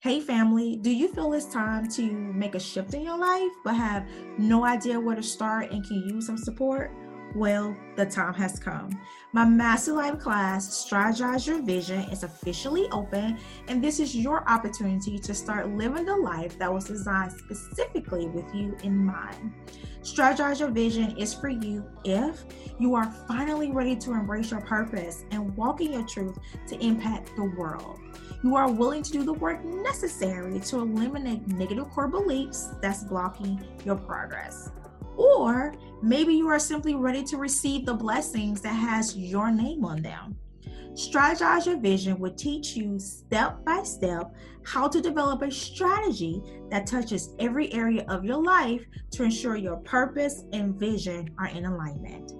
Hey, family, do you feel it's time to make a shift in your life but have no idea where to start and can use some support? Well, the time has come. My Master Life class, Strategize Your Vision, is officially open, and this is your opportunity to start living the life that was designed specifically with you in mind. Strategize Your Vision is for you if you are finally ready to embrace your purpose and walk in your truth to impact the world. You are willing to do the work necessary to eliminate negative core beliefs that's blocking your progress or maybe you are simply ready to receive the blessings that has your name on them. Strategize Your Vision will teach you step by step how to develop a strategy that touches every area of your life to ensure your purpose and vision are in alignment.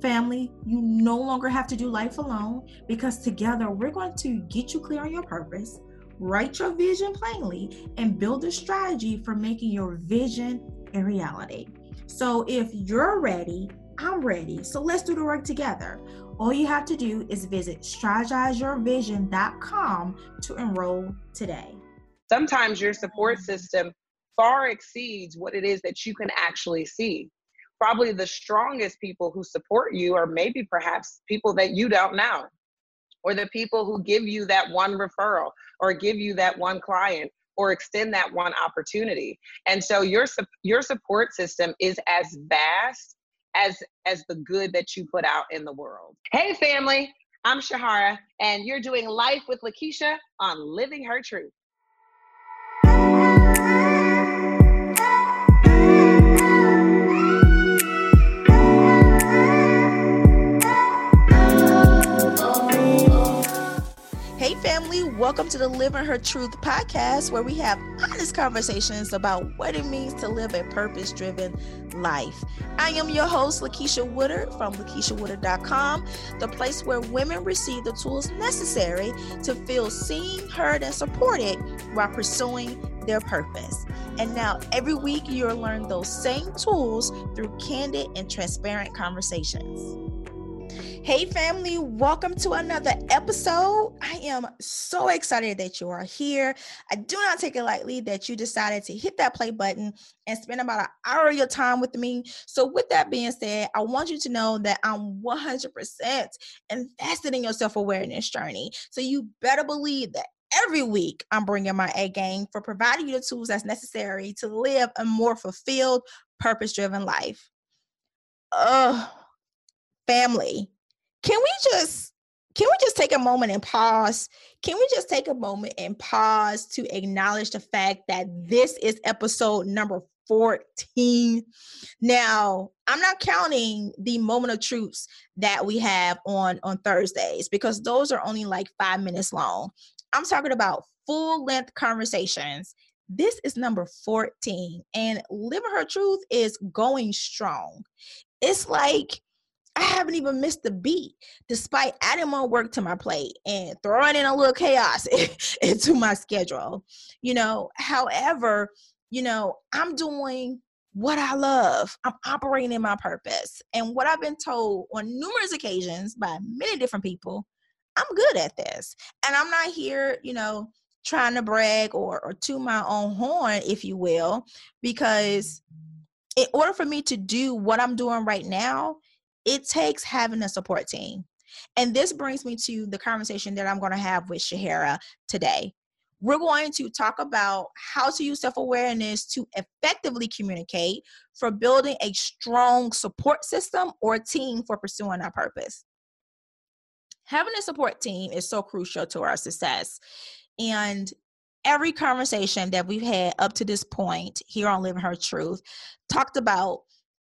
Family, you no longer have to do life alone because together we're going to get you clear on your purpose, write your vision plainly, and build a strategy for making your vision a reality. So if you're ready, I'm ready. So let's do the work together. All you have to do is visit strategizeyourvision.com to enroll today. Sometimes your support system far exceeds what it is that you can actually see. Probably the strongest people who support you are maybe perhaps people that you don't know, or the people who give you that one referral or give you that one client or extend that one opportunity. And so your your support system is as vast as as the good that you put out in the world. Hey family, I'm Shahara and you're doing life with Lakeisha on Living Her Truth. Welcome to the Living Her Truth podcast, where we have honest conversations about what it means to live a purpose driven life. I am your host, Lakeisha Woodard from LakeishaWoodard.com, the place where women receive the tools necessary to feel seen, heard, and supported while pursuing their purpose. And now, every week, you'll learn those same tools through candid and transparent conversations. Hey, family, welcome to another episode. I am so excited that you are here. I do not take it lightly that you decided to hit that play button and spend about an hour of your time with me. So, with that being said, I want you to know that I'm 100% invested in your self awareness journey. So, you better believe that every week I'm bringing my A game for providing you the tools that's necessary to live a more fulfilled, purpose driven life. Ugh, family can we just can we just take a moment and pause? Can we just take a moment and pause to acknowledge the fact that this is episode number 14. Now, I'm not counting the moment of truths that we have on on Thursdays because those are only like 5 minutes long. I'm talking about full length conversations. This is number 14 and living her truth is going strong. It's like I haven't even missed a beat, despite adding more work to my plate and throwing in a little chaos into my schedule. You know, however, you know, I'm doing what I love. I'm operating in my purpose. And what I've been told on numerous occasions by many different people, I'm good at this. And I'm not here, you know, trying to brag or, or to my own horn, if you will, because in order for me to do what I'm doing right now, it takes having a support team. And this brings me to the conversation that I'm going to have with Shahara today. We're going to talk about how to use self awareness to effectively communicate for building a strong support system or team for pursuing our purpose. Having a support team is so crucial to our success. And every conversation that we've had up to this point here on Living Her Truth talked about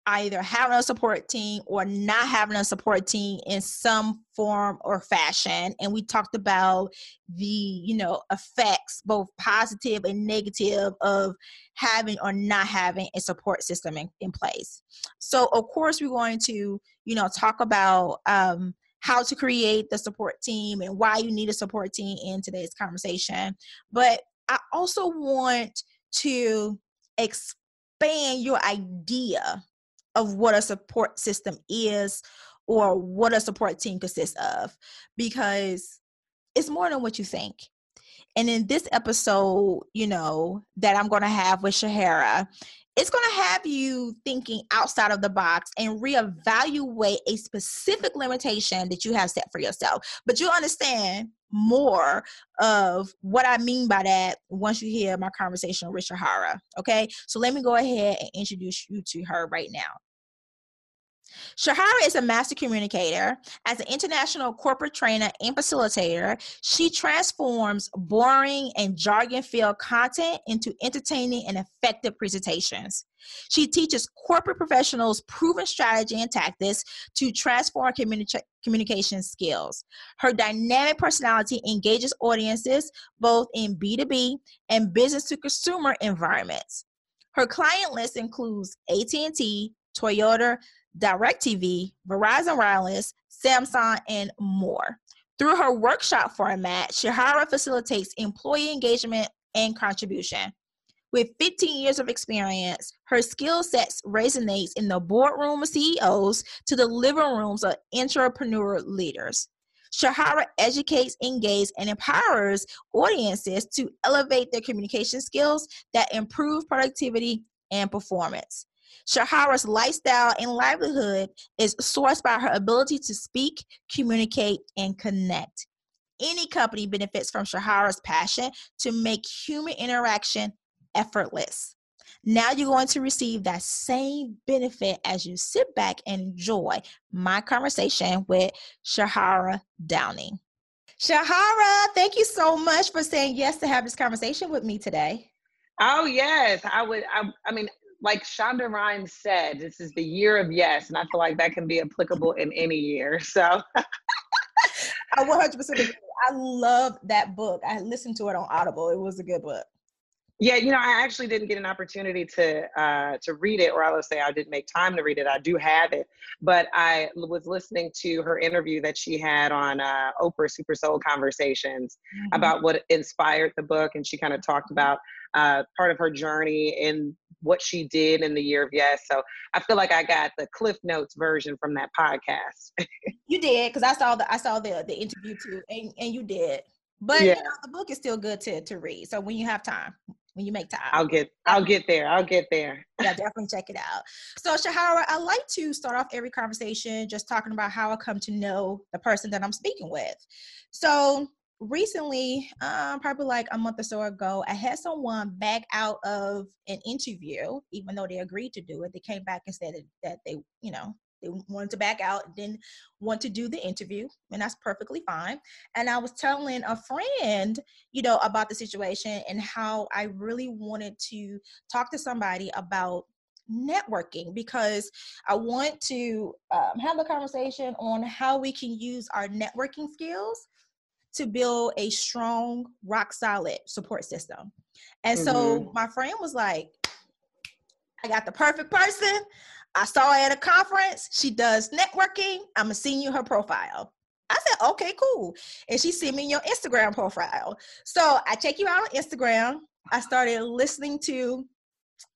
either having a support team or not having a support team in some form or fashion. And we talked about the you know effects both positive and negative of having or not having a support system in, in place. So of course we're going to you know talk about um, how to create the support team and why you need a support team in today's conversation. But i also want to expand your idea of what a support system is or what a support team consists of because it's more than what you think. And in this episode, you know, that I'm going to have with Shahara, it's going to have you thinking outside of the box and reevaluate a specific limitation that you have set for yourself. But you understand more of what I mean by that once you hear my conversation with Shahara. Okay, so let me go ahead and introduce you to her right now. Shahara is a master communicator. As an international corporate trainer and facilitator, she transforms boring and jargon filled content into entertaining and effective presentations. She teaches corporate professionals proven strategy and tactics to transform communi- communication skills. Her dynamic personality engages audiences both in B2B and business to consumer environments. Her client list includes AT&T, Toyota, DirecTV, Verizon Wireless, Samsung, and more. Through her workshop format, Shahara facilitates employee engagement and contribution. With 15 years of experience, her skill sets resonates in the boardroom of CEOs to the living rooms of entrepreneur leaders. Shahara educates, engages, and empowers audiences to elevate their communication skills that improve productivity and performance. Shahara's lifestyle and livelihood is sourced by her ability to speak, communicate, and connect. Any company benefits from Shahara's passion to make human interaction effortless. Now you're going to receive that same benefit as you sit back and enjoy my conversation with Shahara Downing. Shahara, thank you so much for saying yes to have this conversation with me today. Oh yes, I would. I, I mean, like Shonda Rhimes said, this is the year of yes, and I feel like that can be applicable in any year. So I 100% agree. I love that book. I listened to it on Audible. It was a good book. Yeah, you know, I actually didn't get an opportunity to uh, to read it, or I would say I didn't make time to read it. I do have it, but I was listening to her interview that she had on uh, Oprah Super Soul Conversations mm-hmm. about what inspired the book, and she kind of talked about uh, part of her journey and what she did in the year of yes. So I feel like I got the Cliff Notes version from that podcast. you did, because I saw the I saw the the interview too, and and you did. But yeah. you know, the book is still good to to read. So when you have time, when you make time. I'll get I'll get there. I'll get there. yeah, definitely check it out. So Shahara, I like to start off every conversation just talking about how I come to know the person that I'm speaking with. So recently, um, probably like a month or so ago, I had someone back out of an interview, even though they agreed to do it. They came back and said that they, you know, they wanted to back out, didn't want to do the interview, and that's perfectly fine. And I was telling a friend, you know, about the situation and how I really wanted to talk to somebody about networking because I want to um, have a conversation on how we can use our networking skills to build a strong, rock solid support system. And mm-hmm. so my friend was like, I got the perfect person. I saw her at a conference. She does networking. I'm gonna send you her profile. I said, okay, cool. And she sent me your Instagram profile. So I check you out on Instagram. I started listening to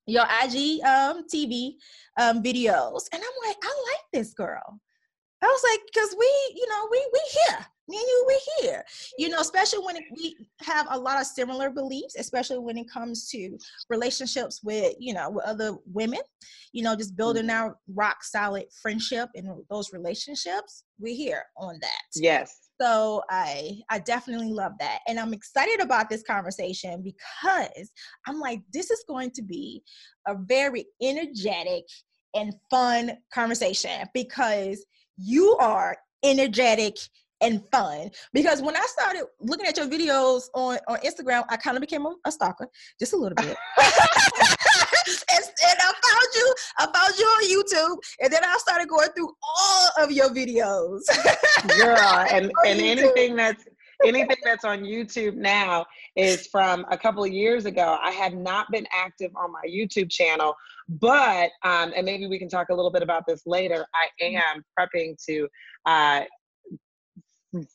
your IG um, TV um, videos, and I'm like, I like this girl. I was like, because we, you know, we we here me and you we here. You know especially when we have a lot of similar beliefs especially when it comes to relationships with you know with other women you know just building mm-hmm. our rock solid friendship and those relationships we're here on that. Yes. So i i definitely love that. And i'm excited about this conversation because i'm like this is going to be a very energetic and fun conversation because you are energetic and fun because when I started looking at your videos on, on Instagram, I kind of became a, a, stalker just a little bit. and, and, I found you, I found you on YouTube, and then I started going through all of your videos. Girl, and, and anything that's anything that's on YouTube now is from a couple of years ago. I have not been active on my YouTube channel, but um, and maybe we can talk a little bit about this later. I mm-hmm. am prepping to uh,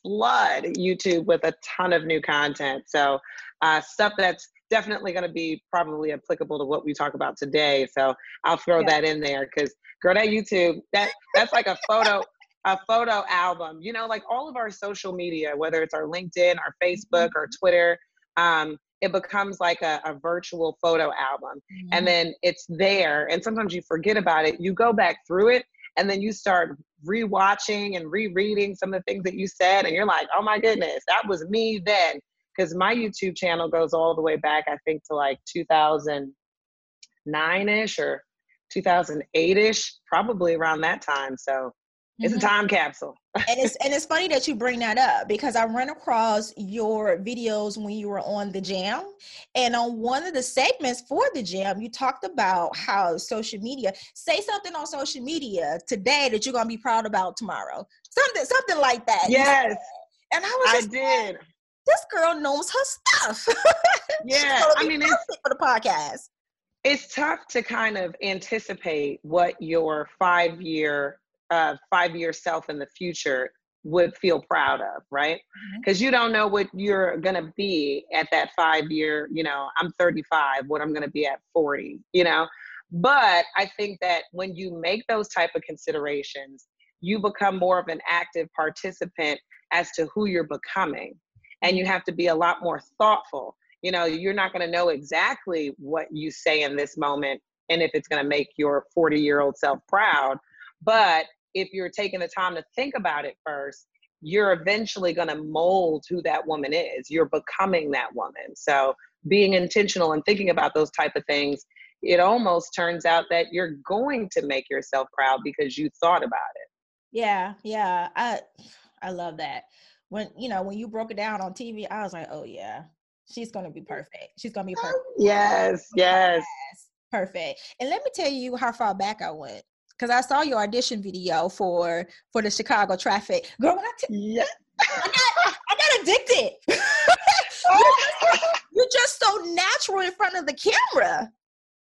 flood YouTube with a ton of new content. So uh, stuff that's definitely going to be probably applicable to what we talk about today. So I'll throw yeah. that in there because girl, that YouTube that that's like a photo. a photo album, you know, like all of our social media, whether it's our LinkedIn, our Facebook, our Twitter, um, it becomes like a, a virtual photo album mm-hmm. and then it's there and sometimes you forget about it you go back through it and then you start rewatching and rereading some of the things that you said and you're like oh my goodness that was me then. Because my youtube channel goes all the way back i think to like 2009ish or 2008ish probably around that time so it's mm-hmm. a time capsule. and it's and it's funny that you bring that up because I ran across your videos when you were on the jam. And on one of the segments for the jam, you talked about how social media say something on social media today that you're gonna be proud about tomorrow. Something something like that. Yes. And I was I did. This girl knows her stuff. Yeah. I mean it's for the podcast. It's tough to kind of anticipate what your five year uh, five year self in the future would feel proud of, right? Because mm-hmm. you don't know what you're going to be at that five year, you know, I'm 35, what I'm going to be at 40, you know? But I think that when you make those type of considerations, you become more of an active participant as to who you're becoming. And you have to be a lot more thoughtful. You know, you're not going to know exactly what you say in this moment and if it's going to make your 40 year old self proud. But if you're taking the time to think about it first, you're eventually going to mold who that woman is. You're becoming that woman. So being intentional and thinking about those type of things, it almost turns out that you're going to make yourself proud because you thought about it. Yeah, yeah. I I love that. When you know, when you broke it down on TV, I was like, "Oh yeah. She's going to be perfect. She's going to be oh, perfect." Yes, yes. Perfect. And let me tell you how far back I went because I saw your audition video for for the Chicago traffic. Girl, when I, t- yeah. I got I got addicted. you're, just, so natural in front of the camera.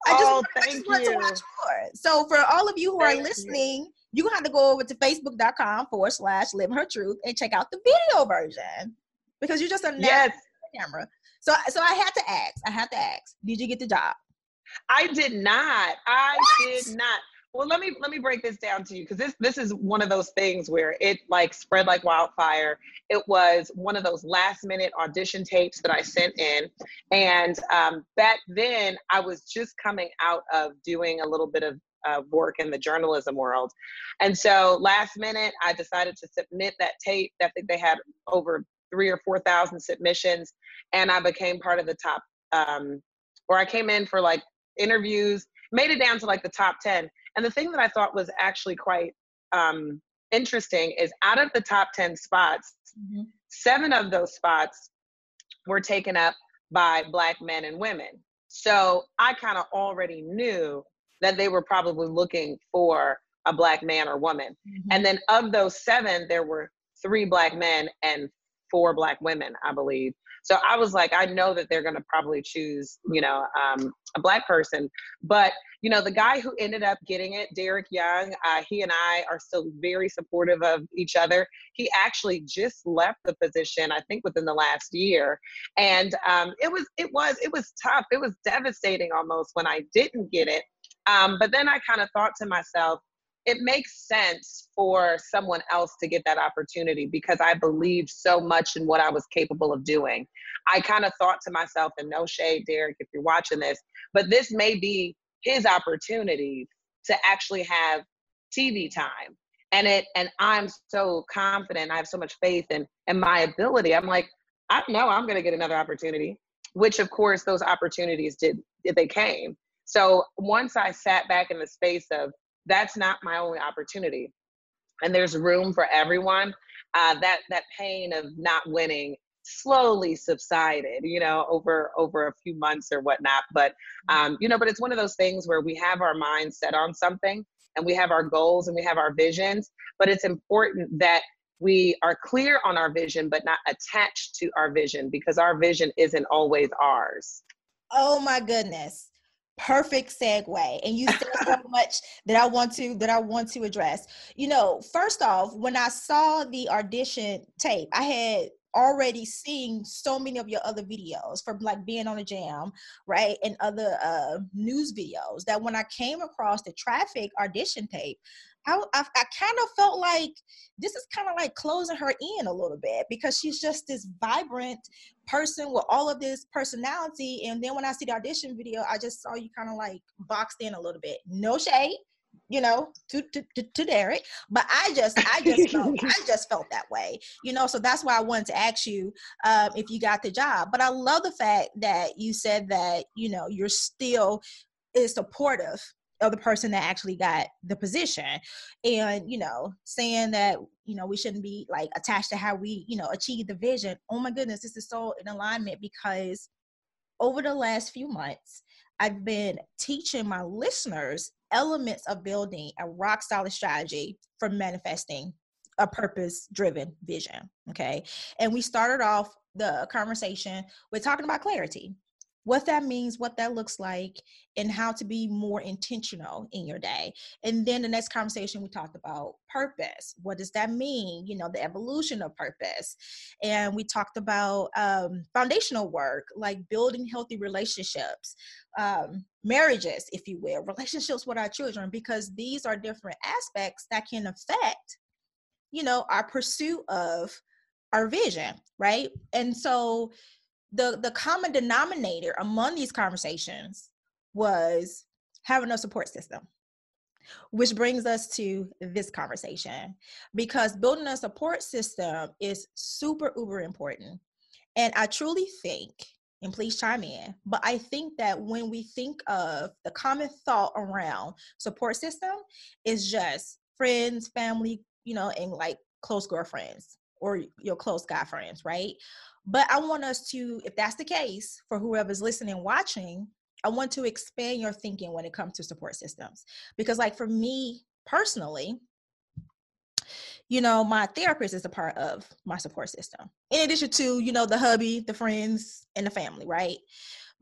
I just, oh, I just want to watch more. So for all of you who thank are listening, you. you have to go over to facebook.com forward slash live her truth and check out the video version because you're just a natural yes. camera. So so I had to ask. I had to ask. Did you get the job? I did not. I what? did not. Well, let me let me break this down to you because this this is one of those things where it like spread like wildfire. It was one of those last minute audition tapes that I sent in, and um, back then I was just coming out of doing a little bit of uh, work in the journalism world, and so last minute I decided to submit that tape. I think they had over three or four thousand submissions, and I became part of the top. Um, or I came in for like interviews, made it down to like the top ten and the thing that I thought was actually quite um, interesting is out of the top 10 spots, mm-hmm. seven of those spots were taken up by Black men and women. So I kind of already knew that they were probably looking for a Black man or woman. Mm-hmm. And then of those seven, there were three Black men and four Black women, I believe. So I was like, I know that they're going to probably choose, you know, um, a black person. But you know, the guy who ended up getting it, Derek Young, uh, he and I are still very supportive of each other. He actually just left the position, I think, within the last year, and um, it was it was it was tough. It was devastating almost when I didn't get it. Um, but then I kind of thought to myself, it makes sense for someone else to get that opportunity because I believed so much in what I was capable of doing. I kind of thought to myself, and no shade, Derek, if you're watching this, but this may be his opportunity to actually have TV time. And it and I'm so confident, I have so much faith in in my ability. I'm like, I know I'm gonna get another opportunity, which of course those opportunities did they came. So once I sat back in the space of that's not my only opportunity. And there's room for everyone. Uh, that that pain of not winning slowly subsided you know over over a few months or whatnot. But um, you know but it's one of those things where we have our minds set on something and we have our goals and we have our visions. But it's important that we are clear on our vision but not attached to our vision because our vision isn't always ours. Oh my goodness perfect segue and you said so much that i want to that i want to address. You know first off when i saw the audition tape i had already seen so many of your other videos from like being on a jam right and other uh, news videos that when i came across the traffic audition tape I, I, I kind of felt like this is kind of like closing her in a little bit because she's just this vibrant person with all of this personality. And then when I see the audition video, I just saw you kind of like boxed in a little bit. No shade, you know, to, to, to, to Derek, but I just, I just felt, I just felt that way, you know, so that's why I wanted to ask you um, if you got the job. But I love the fact that you said that, you know, you're still is supportive the person that actually got the position and you know saying that you know we shouldn't be like attached to how we you know achieve the vision oh my goodness this is so in alignment because over the last few months i've been teaching my listeners elements of building a rock solid strategy for manifesting a purpose driven vision okay? And we started off the conversation with talking about clarity what that means, what that looks like, and how to be more intentional in your day. And then the next conversation, we talked about purpose. What does that mean? You know, the evolution of purpose. And we talked about um, foundational work, like building healthy relationships, um, marriages, if you will, relationships with our children, because these are different aspects that can affect, you know, our pursuit of our vision, right? And so, the the common denominator among these conversations was having a support system which brings us to this conversation because building a support system is super uber important. And i truly think and please chime in but i think that when we think of the common thought around support system is just friends family you know and like close girlfriends or your close guy friends right but I want us to, if that's the case, for whoever's listening, watching, I want to expand your thinking when it comes to support systems. Because, like, for me personally, you know, my therapist is a part of my support system. In addition to, you know, the hubby, the friends, and the family, right?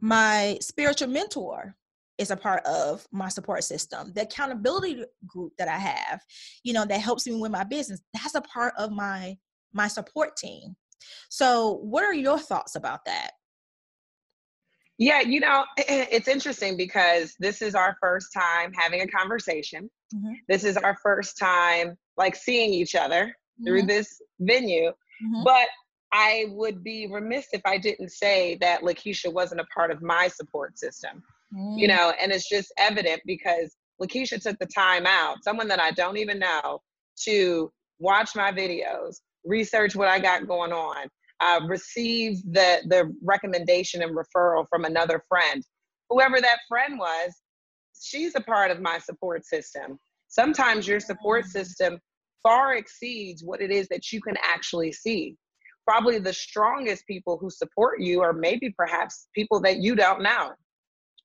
My spiritual mentor is a part of my support system. The accountability group that I have, you know, that helps me with my business, that's a part of my my support team. So, what are your thoughts about that? Yeah, you know, it's interesting because this is our first time having a conversation. Mm-hmm. This is our first time like seeing each other mm-hmm. through this venue. Mm-hmm. But I would be remiss if I didn't say that Lakeisha wasn't a part of my support system. You mm. know, and it's just evident because Lakeisha took the time out, someone that I don't even know, to watch my videos, research what I got going on, uh, receive the the recommendation and referral from another friend, whoever that friend was. She's a part of my support system. Sometimes your support system far exceeds what it is that you can actually see. Probably the strongest people who support you are maybe perhaps people that you don't know,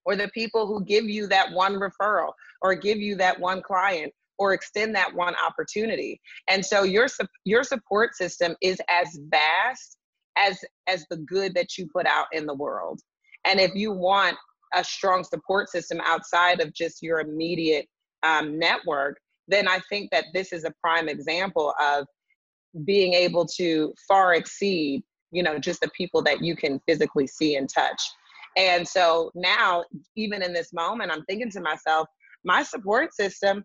or the people who give you that one referral or give you that one client or extend that one opportunity. And so your your support system is as vast as as the good that you put out in the world. And if you want a strong support system outside of just your immediate um, network, then I think that this is a prime example of being able to far exceed, you know, just the people that you can physically see and touch. And so now, even in this moment, I'm thinking to myself, my support system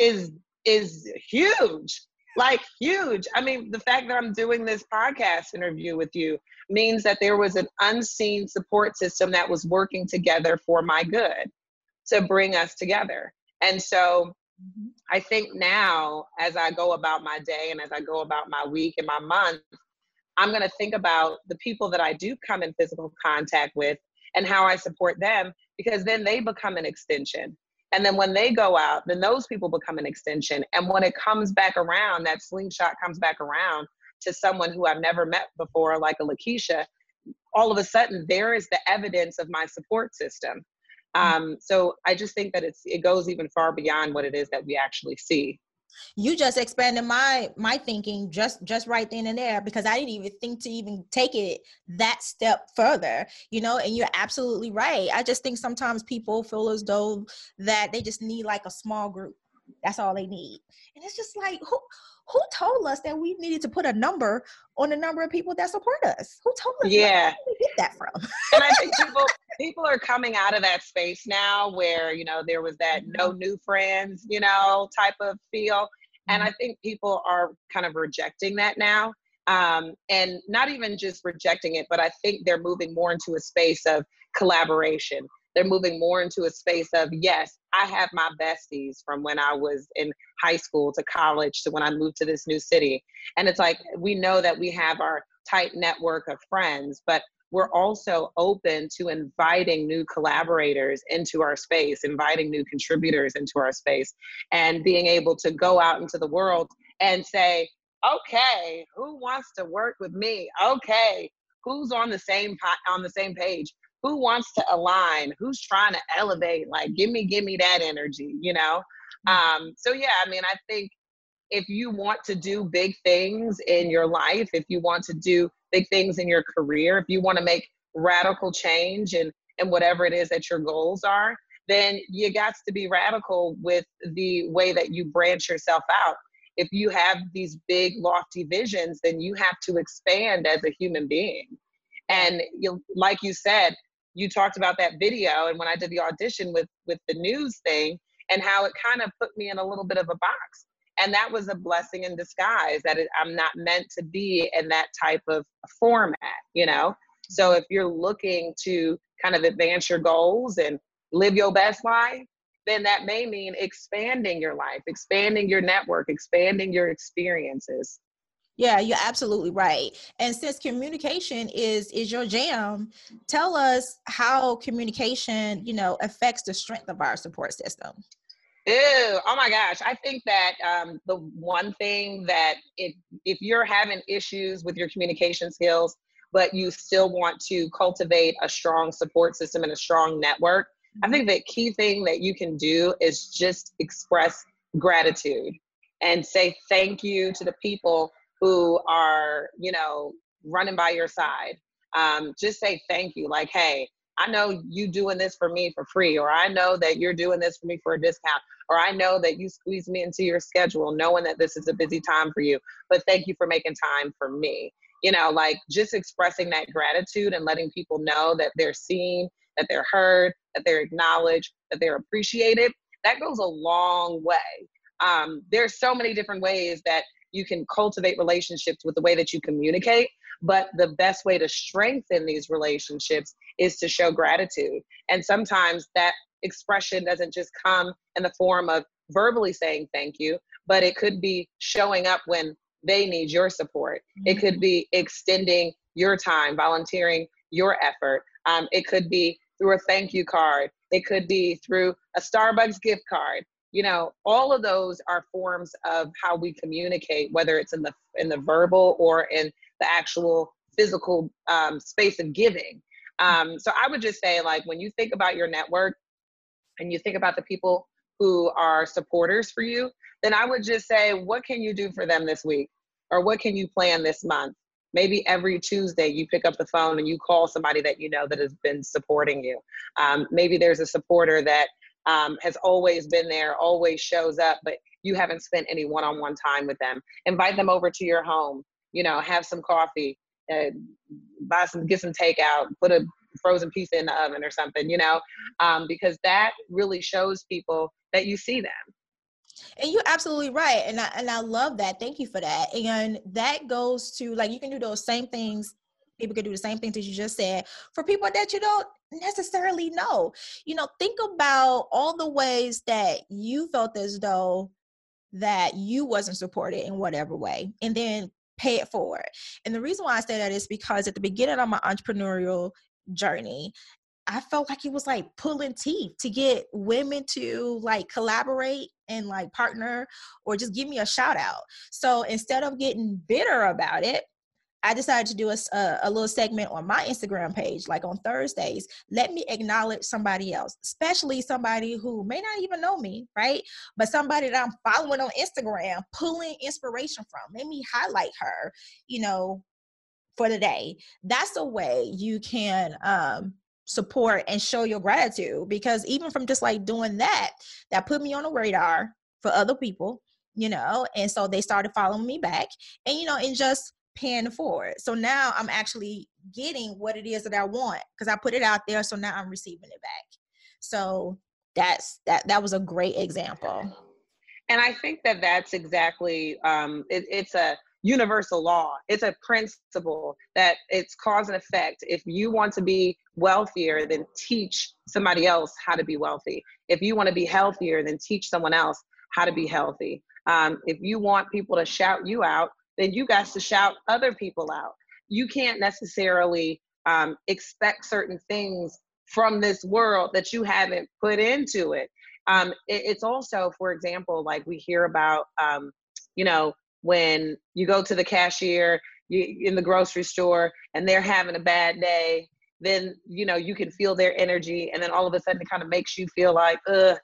is is huge like huge. I mean the fact that i'm doing this podcast interview with you means that there was an unseen support system that was working together for my good to bring us together. And so i think now as i go about my day and as i go about my week and my month i'm going to think about the people that i do come in physical contact with and how i support them because then they become an extension and then when they go out, then those people become an extension. And when it comes back around, that slingshot comes back around to someone who I've never met before, like a Lakeisha, all of a sudden there is the evidence of my support system. Mm. Um, so I just think that it's it goes even far beyond what it is that we actually see you just expanded my my thinking just just right then and there because i didn't even think to even take it that step further you know and you're absolutely right. I just think sometimes people feel as though that they just need like a small group that's all they need and it's just like who who told us that we needed to put a number on the number of people that support us? Who told us? Yeah, where did get that from? and I think people people are coming out of that space now, where you know there was that mm-hmm. no new friends, you know, type of feel, and mm-hmm. I think people are kind of rejecting that now. um, and not even just rejecting it, but I think they're moving more into a space of collaboration. They're moving more into a space of, yes, I have my besties from when I was in high school to college to when I moved to this new city. And it's like, we know that we have our tight network of friends, but we're also open to inviting new collaborators into our space, inviting new contributors into our space, and being able to go out into the world and say, okay, who wants to work with me? Okay, who's on the same on the same page? Who wants to align? Who's trying to elevate? Like, give me, give me that energy, you know? Mm-hmm. Um, so yeah, I mean, I think if you want to do big things in your life, if you want to do big things in your career, if you want to make radical change and and whatever it is that your goals are, then you got to be radical with the way that you branch yourself out. If you have these big lofty visions, then you have to expand as a human being. And you like you said, you talked about that video and when I did the audition with with the news thing and how it kind of put me in a little bit of a box. And that was a blessing in disguise that it, i'm not meant to be in that type of format you know? So if you're looking to kind of advance your goals and live your best life then that may mean expanding your life expanding your network expanding your experiences yeah, you're absolutely right. And since communication is is your jam, tell us how communication, you know, affects the strength of our support system. Ew, oh my gosh. I think that um, the one thing that if if you're having issues with your communication skills, but you still want to cultivate a strong support system and a strong network, I mm-hmm. think the key thing that you can do is just express gratitude and say thank you to the people who are, you know, running by your side. Um, just say thank you. Like, hey, I know you doing this for me for free, or I know that you're doing this for me for a discount, or I know that you squeeze me into your schedule knowing that this is a busy time for you, but thank you for making time for me. You know, like just expressing that gratitude and letting people know that they're seen, that they're heard, that they're acknowledged, that they're appreciated. That goes a long way. Um, there's so many different ways that you can cultivate relationships with the way that you communicate but the best way to strengthen these relationships is to show gratitude. And sometimes that expression doesn't just come in the form of verbally saying thank you, but it could be showing up when they need your support. It could mm-hmm. be extending your time, volunteering your effort. Um, it could be through a thank you card. It could be through a Starbucks gift card. You know, all of those are forms of how we communicate, whether it's in the in the verbal or in the actual physical um, space of giving. Um, so I would just say, like, when you think about your network and you think about the people who are supporters for you, then I would just say, what can you do for them this week? Or what can you plan this month? Maybe every Tuesday you pick up the phone and you call somebody that you know that has been supporting you. Um, maybe there's a supporter that um, has always been there, always shows up, but you haven't spent any one on one time with them. Invite them over to your home you know, have some coffee, uh, buy some, get some takeout, put a frozen pizza in the oven or something, you know, um, because that really shows people that you see them. And you're absolutely right. And I, and I love that. Thank you for that. And that goes to like, you can do those same things. People can do the same things that you just said for people that you don't necessarily know. You know, think about all the ways that you felt as though that you wasn't supported in whatever way. And then pay it forward. And the reason why I say that is because at the beginning of my entrepreneurial journey, I felt like it was like pulling teeth to get women to like collaborate and like partner or just give me a shout out. So instead of getting bitter about it, I decided to do a, a, little segment on my Instagram page, like on Thursdays. Let me acknowledge somebody else, especially somebody who may not even know me, right? But somebody that I'm following on Instagram, pulling inspiration from. Let me highlight her, you know, for the day. That's a way you can um, support and show your gratitude because even from just like doing that, that put me on the radar for other people, you know, and so they started following me back. And, you know, and just paying forward. So now I'm actually getting what it is that I want because I put it out there. So now I'm receiving it back. So that's that. That was a great example. And I think that that's exactly um, it, it's a universal law. It's a principle that it's cause and effect. If you want to be wealthier, then teach somebody else how to be wealthy. If you want to be healthier, then teach someone else how to be healthy. Um, if you want people to shout you out, then you guys to shout other people out. You can't necessarily um, expect certain things from this world that you haven't put into it. Um, it it's also, for example, like we hear about, um, you know, when you go to the cashier you, in the grocery store and they're having a bad day, then you know you can feel their energy, and then all of a sudden it kind of makes you feel like, ugh.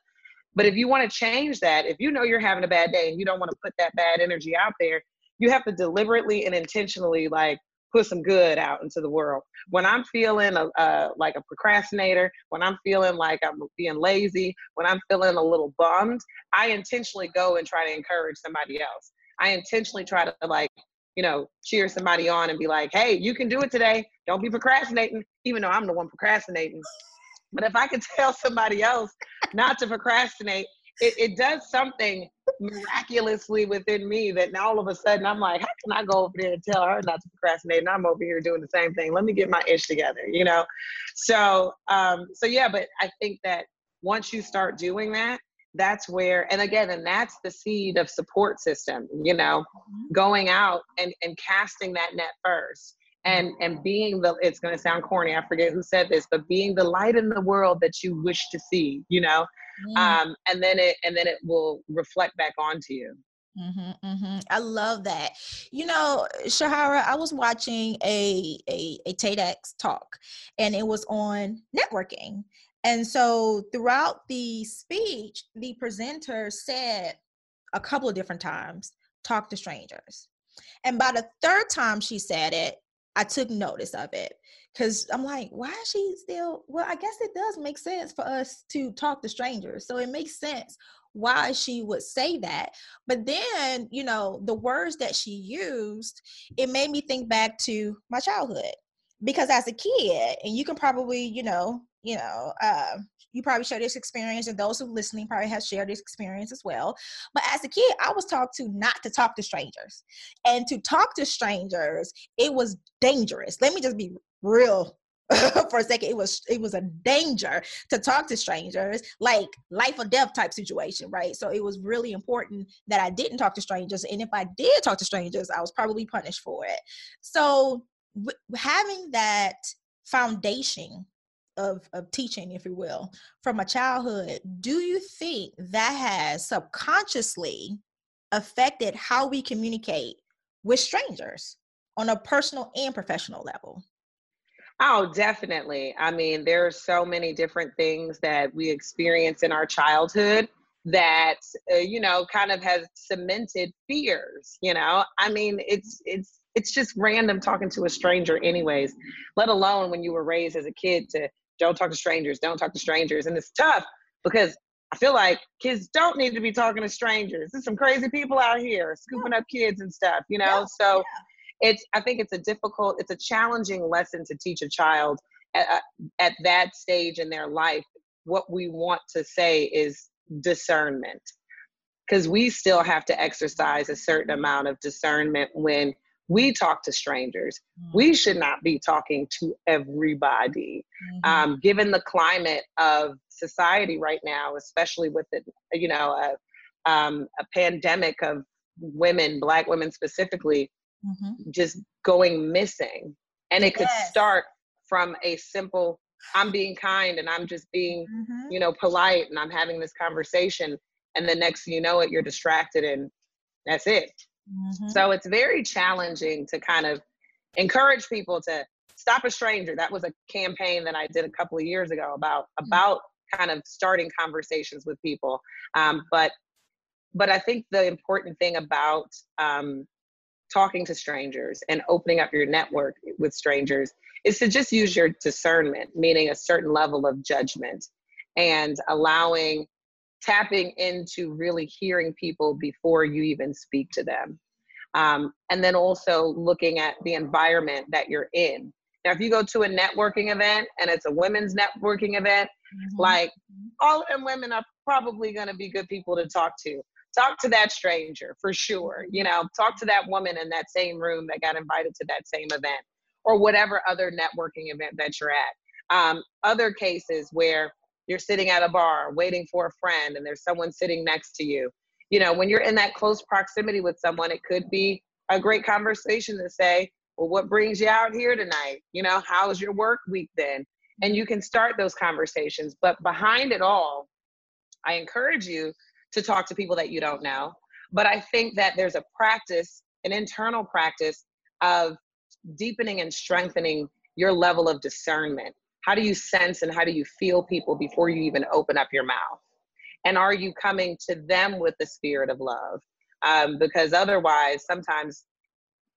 But if you want to change that, if you know you're having a bad day and you don't want to put that bad energy out there, you have to deliberately and intentionally like put some good out into the world. When I'm feeling a, uh, like a procrastinator, when I'm feeling like I'm being lazy, when I'm feeling a little bummed, I intentionally go and try to encourage somebody else. I intentionally try to like, you know, cheer somebody on and be like, hey, you can do it today. Don't be procrastinating, even though I'm the one procrastinating. But if I could tell somebody else not to procrastinate, it, it does something miraculously within me that now all of a sudden I'm like, how can I go over there and tell her not to procrastinate? And I'm over here doing the same thing. Let me get my ish together, you know? So, um, so yeah, but I think that once you start doing that, that's where and again and that's the seed of support system you know mm-hmm. going out and and casting that net first and and being the it's going to sound corny i forget who said this but being the light in the world that you wish to see you know mm. um and then it and then it will reflect back onto you Mm-hmm, mm-hmm. I love that. You know, Shahara, I was watching a, a a TEDx talk, and it was on networking. And so throughout the speech, the presenter said a couple of different times, talk to strangers. And by the third time she said it, I took notice of it because I'm like, why is she still? Well, I guess it does make sense for us to talk to strangers. So it makes sense why she would say that. But then, you know, the words that she used, it made me think back to my childhood because as a kid, and you can probably, you know, you know, uh, you probably share this experience, and those who listening probably have shared this experience as well. But as a kid, I was taught to not to talk to strangers, and to talk to strangers, it was dangerous. Let me just be real for a second. It was it was a danger to talk to strangers like life or death type situation right? So it was really important that i didn't talk to strangers. And if i did talk to strangers i was probably punished for it. So w- having that foundation of, of teaching, if you will, from a childhood, do you think that has subconsciously affected how we communicate with strangers on a personal and professional level? Oh, definitely. I mean, there are so many different things that we experience in our childhood that uh, you know kind of has cemented fears you know i mean it's it's it's just random talking to a stranger anyways let alone when you were raised as a kid to don't talk to strangers, don't talk to strangers. And it's tough because I feel like kids don't need to be talking to strangers. There's some crazy people out here scooping up kids and stuff, you know? Yeah. So it's, I think it's a difficult, it's a challenging lesson to teach a child at, at that stage in their life. What we want to say is discernment because we still have to exercise a certain amount of discernment when we talk to strangers. Mm-hmm. We should not be talking to everybody. Mm-hmm. Um, given the climate of society right now, especially with the, you know, a, um, a pandemic of women, Black women specifically, mm-hmm. just going missing. And it could start from a simple, I'm being kind and I'm just being, mm-hmm. you know, polite and I'm having this conversation. And the next thing you know it, you're distracted and that's it. Mm-hmm. So it's very challenging to kind of encourage people to stop a stranger. That was a campaign that I did a couple of years ago about mm-hmm. about kind of starting conversations with people. Um, but but I think the important thing about um, talking to strangers and opening up your network with strangers is to just use your discernment, meaning a certain level of judgment and allowing tapping into really hearing people before you even speak to them. Um, and then also looking at the environment that you're in. Now, if you go to a networking event and it's a women's networking event, mm-hmm. like all of them women are probably going to be good people to talk to. talk to that stranger for sure. You know, talk to that woman in that same room that got invited to that same event or whatever other networking event that you're at. Um, other cases where you're sitting at a bar waiting for a friend and there's someone sitting next to you. You know, when you're in that close proximity with someone, it could be a great conversation to say, well, what brings you out here tonight? You know, how's your work week then? And you can start those conversations. But behind it all, I encourage you to talk to people that you don't know. But I think that there's a practice, an internal practice of deepening and strengthening your level of discernment. How do you sense and how do you feel people before you even open up your mouth? And are you coming to them with the spirit of love? Um, because otherwise, sometimes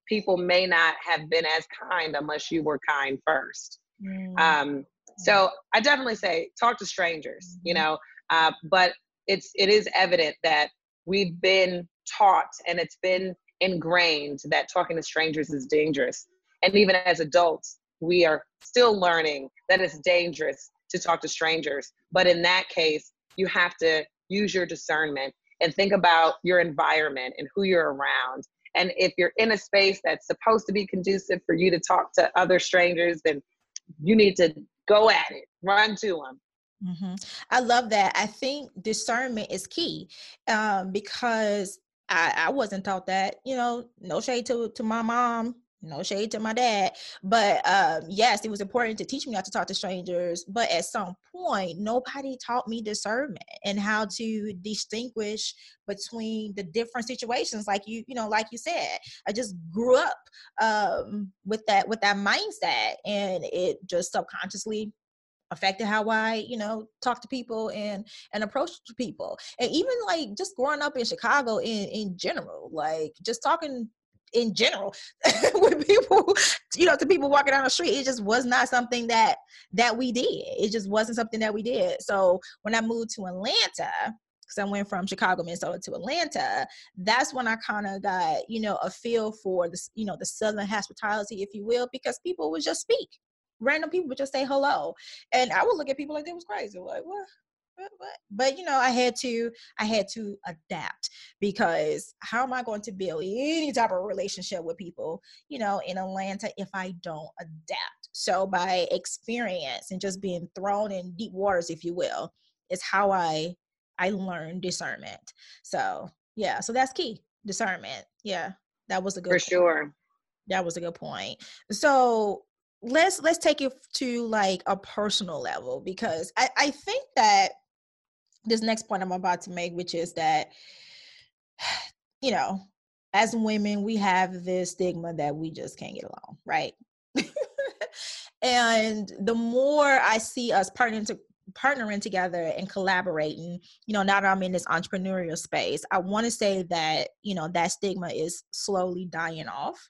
people may not have been as kind unless you were kind first. Mm. Um, so I definitely say talk to strangers, you mm-hmm. know, uh, but it's it is evident that we've been taught and it's been ingrained that talking to strangers is dangerous. And even as adults, we are still learning that it's dangerous to talk to strangers. But in that case, you have to use your discernment and think about your environment and who you're around. And if you're in a space that's supposed to be conducive for you to talk to other strangers, then you need to go at it, run to them. Mm-hmm. I love that. I think discernment is key um, because I, I wasn't taught that. You know, no shade to to my mom no shade to my dad but um yes it was important to teach me how to talk to strangers but at some point nobody taught me discernment and how to distinguish between the different situations like you you know like you said i just grew up um with that with that mindset and it just subconsciously affected how I, you know, talk to people and and approach people. And even like just growing up in Chicago in in general, like just talking in general with people you know to people walking down the street it just was not something that that we did. It just wasn't something that we did. So when i moved to atlanta because i went from chicago minnesota to atlanta that's when i kind of got you know a feel for the you know the southern hospitality if you will because people would just speak. Random people would just say hello. And i would look at people like they was crazy like what but you know i had to i had to adapt because how am i going to build any type of relationship with people you know in atlanta if i don't adapt? So by experience and just being thrown in deep waters if you will is how i i learned discernment. So yeah so that's key discernment. Yeah that was a good for point. sure. That was a good point. So let's let's take it to like a personal level because I, I think that this next point I'm about to make, which is that, you know, as women, we have this stigma that we just can't get along, right? and the more I see us partnering to partnering together and collaborating, you know, now that I'm in this entrepreneurial space, I want to say that, you know, that stigma is slowly dying off.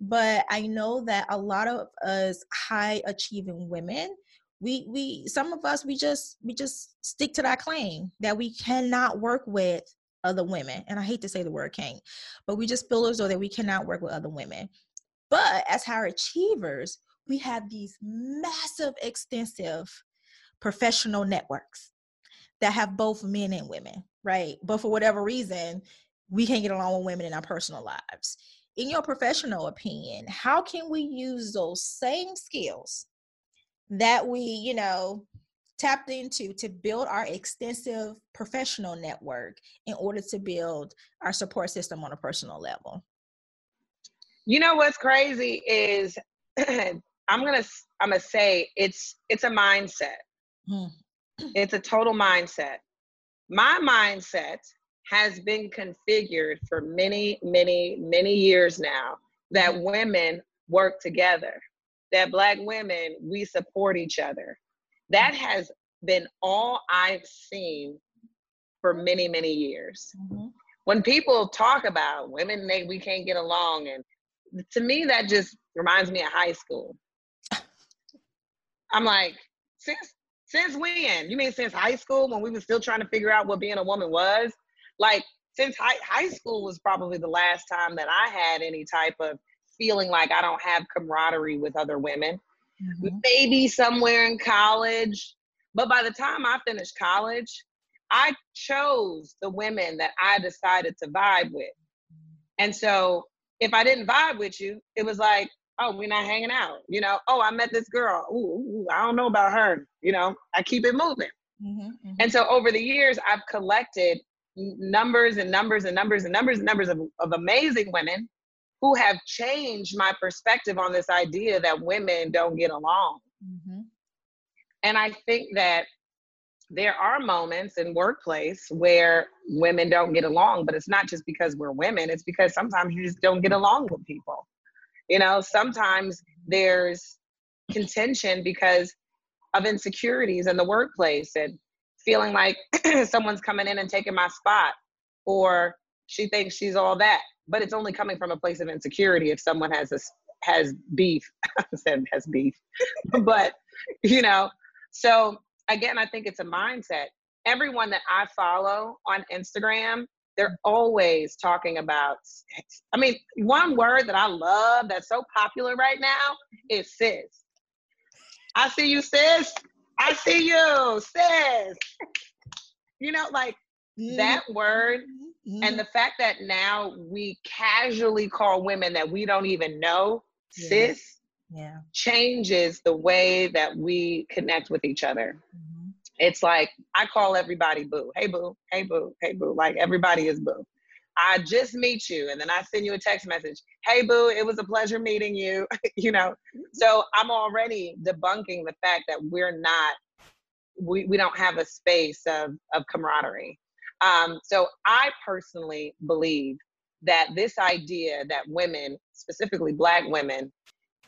But I know that a lot of us high achieving women we we some of us we just we just stick to that claim that we cannot work with other women. And i hate to say the word can't but we just feel as though that we cannot work with other women. But as high achievers we have these massive extensive professional networks that have both men and women right? But for whatever reason we can't get along with women in our personal lives. In your professional opinion how can we use those same skills that we, you know, tapped into to build our extensive professional network in order to build our support system on a personal level. You know what's crazy is I'm gonna I'm gonna say it's it's a mindset. Mm. It's a total mindset. My mindset has been configured for many, many, many years now that mm-hmm. women work together that black women we support each other. That has been all i've seen for many many years. Mm-hmm. when people talk about women they we can't get along and to me that just reminds me of high school. I'm like since since when? You mean since high school when we were still trying to figure out what being a woman was? Like since high, high school was probably the last time that i had any type of feeling like I don't have camaraderie with other women. Mm-hmm. Maybe somewhere in college, but by the time I finished college, I chose the women that I decided to vibe with. And so if I didn't vibe with you, it was like, oh, we're not hanging out. You know, oh, I met this girl. Ooh, ooh I don't know about her. You know, I keep it moving. Mm-hmm, mm-hmm. And so over the years, I've collected numbers and numbers and numbers and numbers and numbers of, of amazing women who have changed my perspective on this idea that women don't get along. Mm-hmm. And I think that there are moments in workplace where women don't get along, but it's not just because we're women, it's because sometimes you just don't get along with people. You know, sometimes there's contention because of insecurities in the workplace and feeling like someone's coming in and taking my spot or she thinks she's all that but it's only coming from a place of insecurity if someone has a has beef I said has beef but you know so again i think it's a mindset everyone that i follow on instagram they're always talking about sex. i mean one word that i love that's so popular right now is sis i see you sis i see you sis you know like mm-hmm. that word mm-hmm. and the fact that now we casually call women that we don't even know yeah. sis yeah changes the way that we connect with each other mm-hmm. it's like i call everybody boo hey boo hey boo hey boo like everybody is boo I just meet you and then I send you a text message. Hey boo, it was a pleasure meeting you. you know, so I'm already debunking the fact that we're not we, we don't have a space of, of camaraderie. Um, so I personally believe that this idea that women, specifically Black women,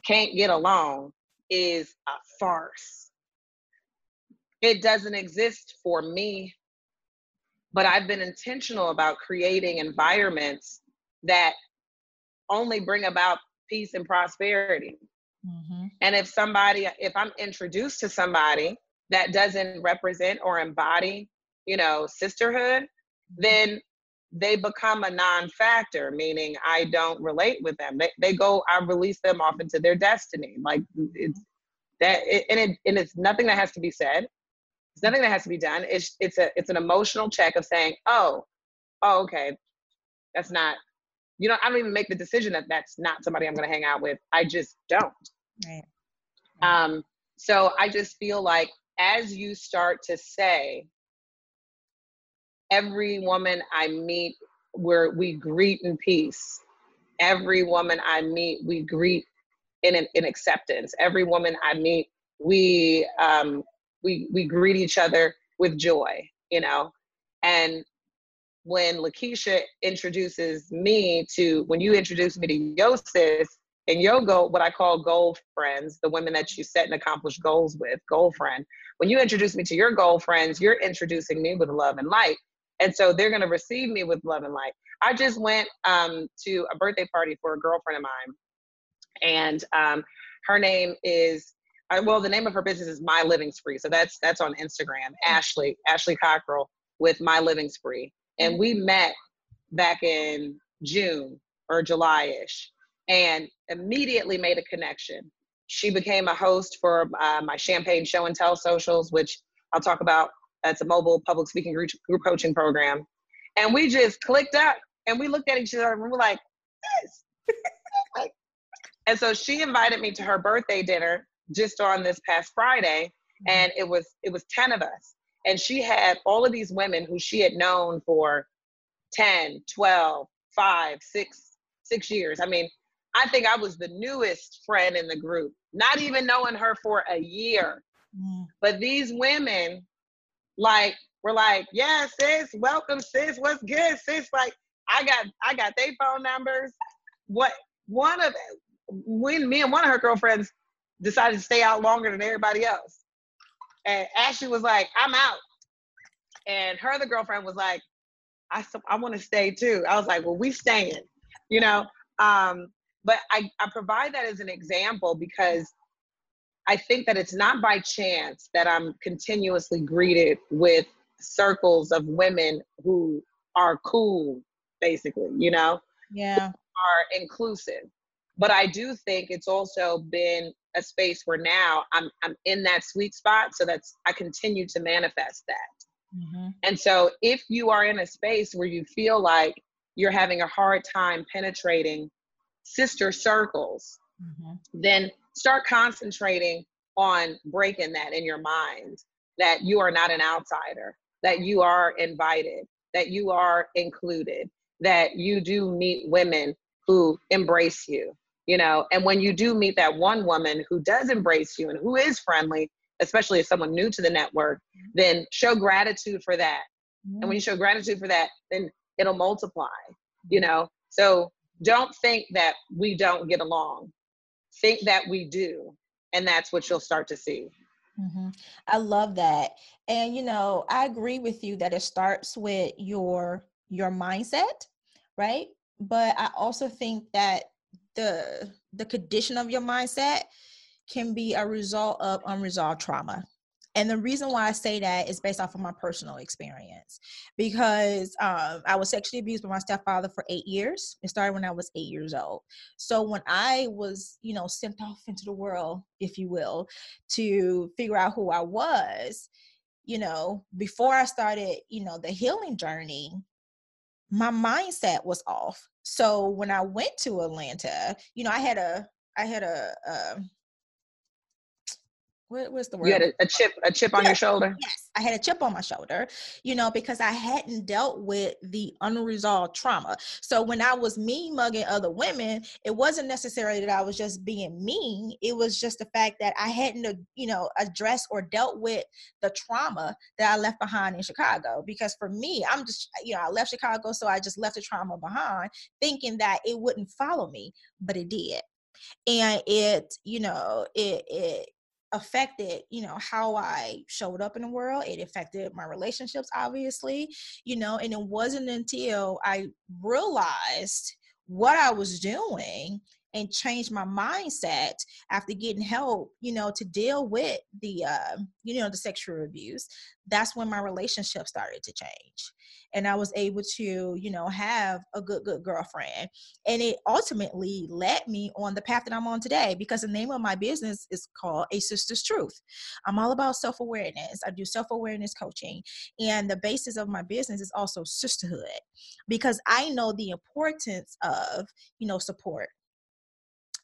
can't get along is a farce. It doesn't exist for me, but I've been intentional about creating environments that only bring about peace and prosperity. Mm-hmm. And if somebody, if I'm introduced to somebody that doesn't represent or embody, you know, sisterhood, then they become a non-factor, meaning I don't relate with them. They, they go, I release them off into their destiny. Like it's that, it, and it, and it's nothing that has to be said. It's nothing that has to be done. It's, it's a, it's an emotional check of saying, oh, oh, okay, that's not, you know, I don't even make the decision that that's not somebody I'm going to hang out with. I just don't. Right. Um, so I just feel like as you start to say, every woman I meet, where we greet in peace. Every woman I meet, we greet in, in acceptance. Every woman I meet, we um, we we greet each other with joy, you know. And when Lakeisha introduces me to, when you introduce me to your sis and your what I call goal friends, the women that you set and accomplish goals with, goal friend. When you introduce me to your goal friends, you're introducing me with love and light. And so they're going to receive me with love and light. I just went um, to a birthday party for a girlfriend of mine. And um, her name is, uh, well, the name of her business is My Living Spree. So that's that's on Instagram, Ashley, Ashley Cockrell with My Living Spree. And we met back in June or July-ish and immediately made a connection she became a host for uh, my champagne show and tell socials, which I'll talk about. That's a mobile public speaking group, group coaching program. And we just clicked up and we looked at each other and we were like, this. and so she invited me to her birthday dinner just on this past Friday. Mm-hmm. And it was it was 10 of us. And she had all of these women who she had known for 10, 12, 5, 6, 6 years. I mean, I think I was the newest friend in the group, not even knowing her for a year. Mm. But these women, like, were like, yeah, sis, welcome, sis. What's good, sis? Like, I got, I got their phone numbers. What one of when me and one of her girlfriends decided to stay out longer than everybody else. And Ashley was like, I'm out. And her other girlfriend was like, I, I want to stay too. I was like, well, we staying, you know? Um, but I, I provide that as an example because I think that it's not by chance that I'm continuously greeted with circles of women who are cool, basically, you know? Yeah. Are inclusive. But I do think it's also been a space where now I'm I'm in that sweet spot. So that's I continue to manifest that. Mm-hmm. And so if you are in a space where you feel like you're having a hard time penetrating sister circles, mm-hmm. then start concentrating on breaking that in your mind that you are not an outsider, that you are invited, that you are included, that you do meet women who embrace you, you know, and when you do meet that one woman who does embrace you and who is friendly, especially if someone new to the network, mm-hmm. then show gratitude for that. And when you mm-hmm. show gratitude for that, then it'll multiply, you mm-hmm. know. So don't think that we don't get along. Think that we do. And that's what you'll start to see. Mm-hmm. I love that. And you know, I agree with you that it starts with your your mindset, right? But I also think that the the condition of your mindset can be a result of unresolved trauma. And the reason why I say that is based off of my personal experience because um, I was sexually abused by my stepfather for eight years. It started when I was eight years old. So when I was, you know, sent off into the world, if you will, to figure out who I was, you know, before I started, you know, the healing journey, my mindset was off. So when I went to Atlanta, you know, I had a I had a, a um, what was the word? You had a, a chip, a chip on your shoulder. Yes, I had a chip on my shoulder, you know, because I hadn't dealt with the unresolved trauma. So when I was mean mugging other women, it wasn't necessarily that I was just being mean. It was just the fact that I hadn't, uh, you know, addressed or dealt with the trauma that I left behind in Chicago. Because for me, I'm just, you know, I left Chicago, so I just left the trauma behind, thinking that it wouldn't follow me, but it did and it you know it it affected you know how i showed up in the world. It affected my relationships obviously you know and it wasn't until i realized what i was doing and changed my mindset after getting help you know to deal with the uh, you know the sexual abuse that's when my relationship started to change and I was able to, you know, have a good, good girlfriend. And it ultimately led me on the path that I'm on today because the name of my business is called A Sister's Truth. I'm all about self awareness. I do self awareness coaching. And the basis of my business is also sisterhood because I know the importance of, you know, support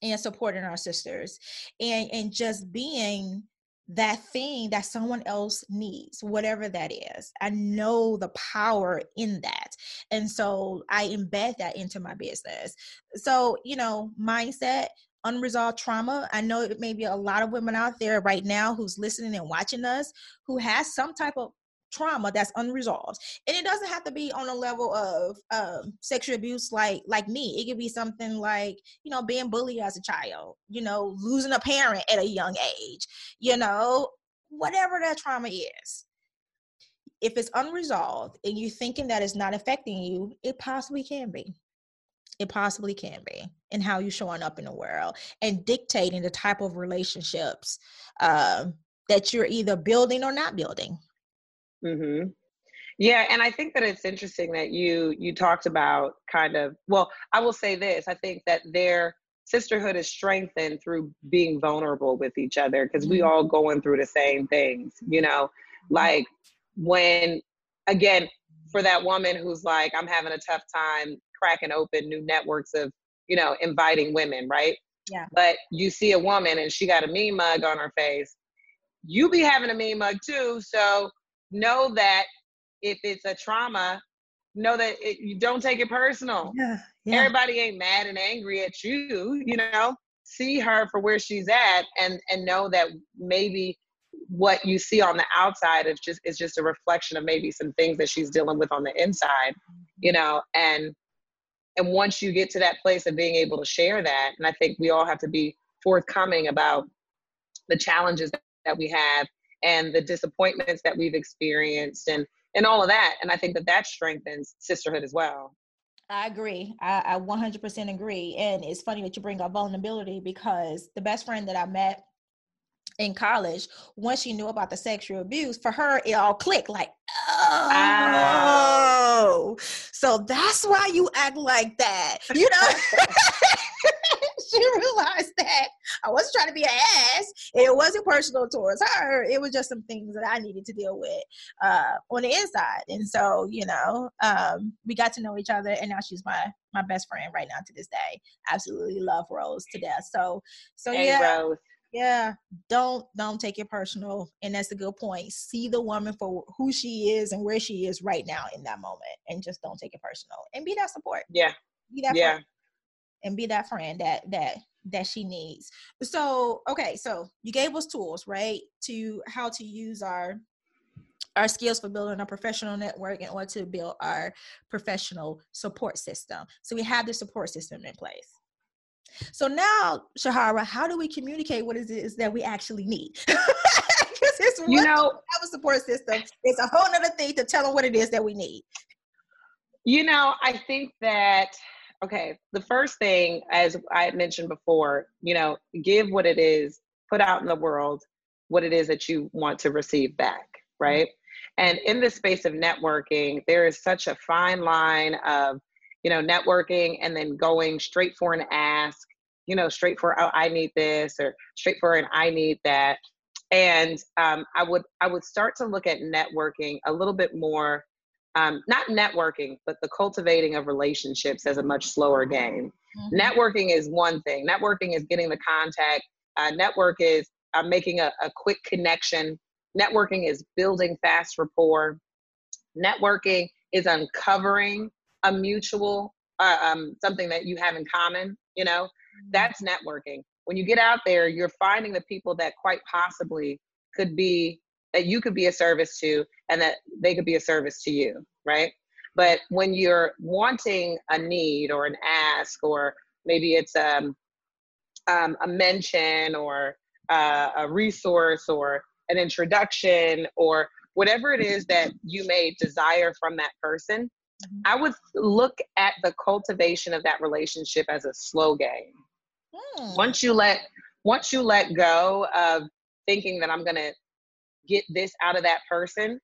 and supporting our sisters and and just being that thing that someone else needs, whatever that is. I know the power in that. And so I embed that into my business. So, you know, mindset, unresolved trauma. I know it may be a lot of women out there right now who's listening and watching us who has some type of trauma that's unresolved. And it doesn't have to be on a level of um, sexual abuse like like me. It could be something like you know being bullied as a child you know losing a parent at a young age you know whatever that trauma is. If it's unresolved and you're thinking that it's not affecting you it possibly can be. It possibly can be and how you're showing up in the world and dictating the type of relationships um, that you're either building or not building Mm-hmm. Yeah, and I think that it's interesting that you you talked about kind of well, I will say this. I think that their sisterhood is strengthened through being vulnerable with each other because we mm-hmm. all going through the same things, you know. Like when again, for that woman who's like, I'm having a tough time cracking open new networks of, you know, inviting women, right? Yeah. But you see a woman and she got a mean mug on her face. You be having a mean mug too. So know that if it's a trauma, know that it, you don't take it personal. Yeah, yeah. Everybody ain't mad and angry at you, you know. See her for where she's at and and know that maybe what you see on the outside is just is just a reflection of maybe some things that she's dealing with on the inside, you mm-hmm. know, and and once you get to that place of being able to share that, and I think we all have to be forthcoming about the challenges that we have and the disappointments that we've experienced and and all of that and i think that that strengthens sisterhood as well I agree. I, I 100% agree. And it's funny that you bring up vulnerability because the best friend that I met in college, once she knew about the sexual abuse, for her, it all clicked like, ah. oh, so that's why you act like that, you know? she realized that I wasn't trying to be an ass. It wasn't personal towards her. It was just some things that I needed to deal with uh, on the inside. And so, you know, um, we got to know each other, and now she's my my best friend right now to this day. Absolutely love Rose to death. So, so hey, yeah. Rose yeah don't don't take it personal and that's a good point see the woman for who she is and where she is right now in that moment and just don't take it personal and be that support yeah be that yeah and be that friend that that that she needs so okay so you gave us tools right to how to use our our skills for building a professional network in order to build our professional support system so we have the support system in place so now, Shahara, how do we communicate what it is that we actually need? Because it's you know have a support system. It's a whole other thing to tell them what it is that we need. You know, I think that okay, the first thing, as I had mentioned before, you know, give what it is, put out in the world what it is that you want to receive back, right? And in the space of networking, there is such a fine line of you know, networking and then going straight for an ask, you know, straight for oh, I need this or straight for an I need that. And um, I would I would start to look at networking a little bit more, um, not networking, but the cultivating of relationships as a much slower game. Mm-hmm. Networking is one thing. Networking is getting the contact. Uh, network is uh, making a, a quick connection. Networking is building fast rapport. Networking is uncovering a mutual uh, um, something that you have in common you know mm-hmm. that's networking when you get out there you're finding the people that quite possibly could be that you could be a service to and that they could be a service to you right but when you're wanting a need or an ask or maybe it's um, um, a mention or uh, a resource or an introduction or whatever it is that you may desire from that person Mm-hmm. I would look at the cultivation of that relationship as a slow game. Hmm. Once you let once you let go of thinking that I'm going to get this out of that person,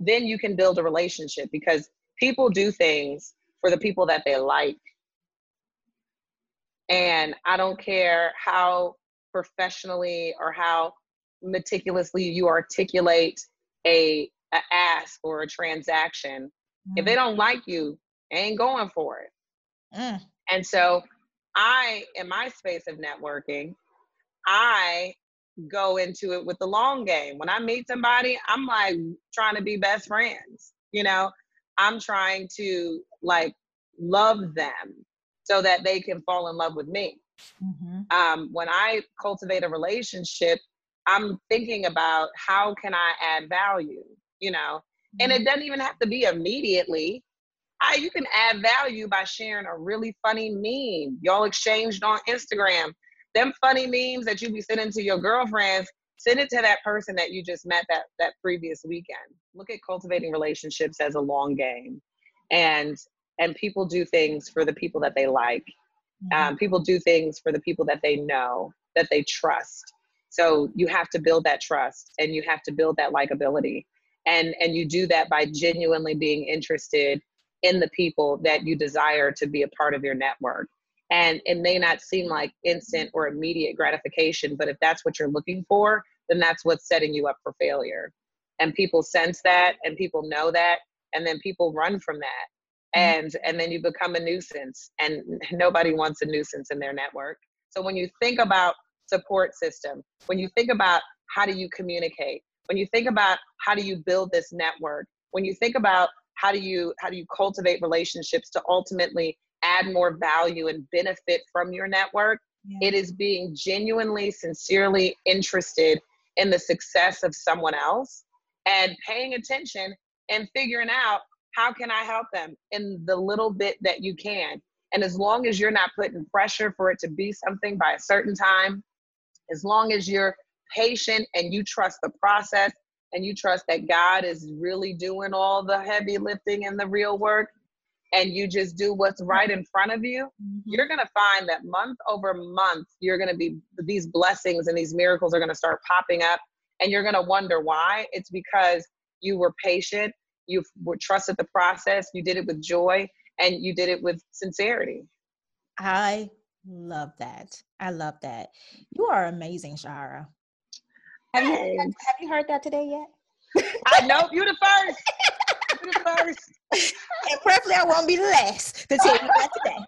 then you can build a relationship because people do things for the people that they like. And I don't care how professionally or how meticulously you articulate a, a ask or a transaction Mm. If they don't like you, ain't going for it. Mm. And so I, in my space of networking, I go into it with the long game. When I meet somebody, I'm like trying to be best friends. You know, I'm trying to like love them so that they can fall in love with me. Mm-hmm. Um, when I cultivate a relationship, I'm thinking about how can I add value, you know, and it doesn't even have to be immediately. I, you can add value by sharing a really funny meme y'all exchanged on Instagram. Them funny memes that you be sending to your girlfriends, send it to that person that you just met that that previous weekend. Look at cultivating relationships as a long game, and and people do things for the people that they like. Mm-hmm. Um, people do things for the people that they know that they trust. So you have to build that trust, and you have to build that likability and and you do that by genuinely being interested in the people that you desire to be a part of your network and it may not seem like instant or immediate gratification but if that's what you're looking for then that's what's setting you up for failure. And people sense that and people know that and then people run from that. Mm-hmm. and and then you become a nuisance and nobody wants a nuisance in their network. So when you think about support system when you think about how do you communicate when you think about how do you build this network when you think about how do you how do you cultivate relationships to ultimately add more value and benefit from your network yeah. it is being genuinely sincerely interested in the success of someone else and paying attention and figuring out how can i help them in the little bit that you can and as long as you're not putting pressure for it to be something by a certain time as long as you're patient and you trust the process and you trust that God is really doing all the heavy lifting and the real work and you just do what's right in front of you, mm-hmm. you're going to find that month over month, you're going to be, these blessings and these miracles are going to start popping up. And you're going to wonder why. It's because you were patient, you trusted the process, you did it with joy, and you did it with sincerity. I Love that. I love that. You are amazing, Shara. Have you, have you heard that today yet? I know you're the first. The first. and preferably I won't be the last to tell you that today.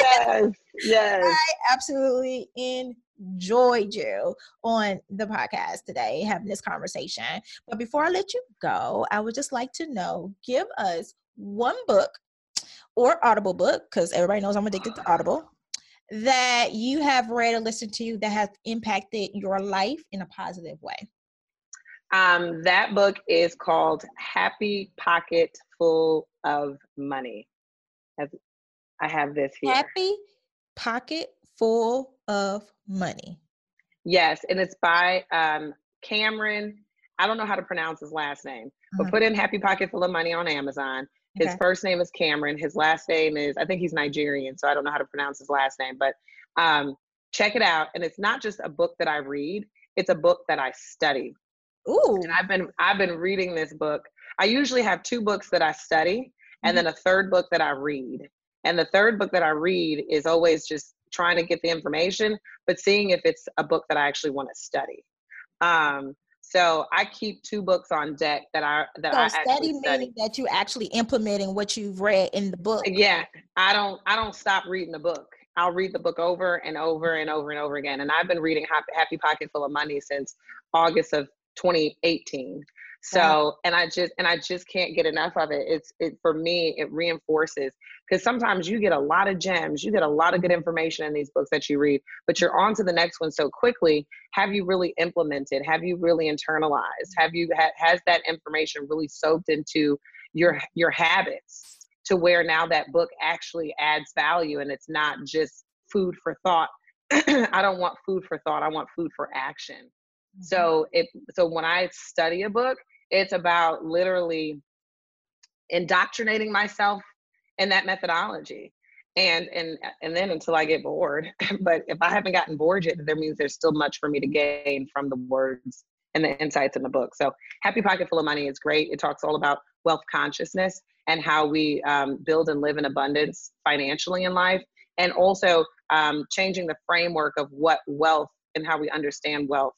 yes, yes. I absolutely enjoyed you on the podcast today, having this conversation. But before I let you go, I would just like to know give us one book or Audible book, because everybody knows I'm addicted to Audible, that you have read or listened to that has impacted your life in a positive way? Um, that book is called Happy Pocket Full of Money. I have this here. Happy Pocket Full of Money. Yes, and it's by um, Cameron. I don't know how to pronounce his last name, uh-huh. but put in Happy Pocket Full of Money on Amazon. His okay. first name is Cameron. His last name is, I think he's Nigerian, so I don't know how to pronounce his last name, but um, check it out. And it's not just a book that I read, it's a book that I study. Ooh. And I've been I've been reading this book. I usually have two books that I study and mm-hmm. then a third book that I read. And the third book that I read is always just trying to get the information, but seeing if it's a book that I actually want to study. Um, so I keep two books on deck that I that so I study meaning that you actually implementing what you've read in the book. Yeah, I don't I don't stop reading the book. I'll read the book over and over and over and over again. And I've been reading Happy, Happy Pocket Full of Money since August of 2018 so and i just and i just can't get enough of it. It's it for me it reinforces because sometimes you get a lot of gems you get a lot of good mm-hmm. information in these books that you read but you're on to the next one so quickly. Have you really implemented? Have you really internalized? Have you ha- has that information really soaked into your your habits to where now that book actually adds value and it's not just food for thought? I don't want food for thought. I want food for action so it so when I study a book, it's about literally indoctrinating myself in that methodology. And and and then until I get bored. but if I haven't gotten bored yet, that means there's still much for me to gain from the words and the insights in the book. So Happy Pocket Full of Money is great. It talks all about wealth consciousness and how we um, build and live in abundance financially in life, and also um, changing the framework of what wealth and how we understand wealth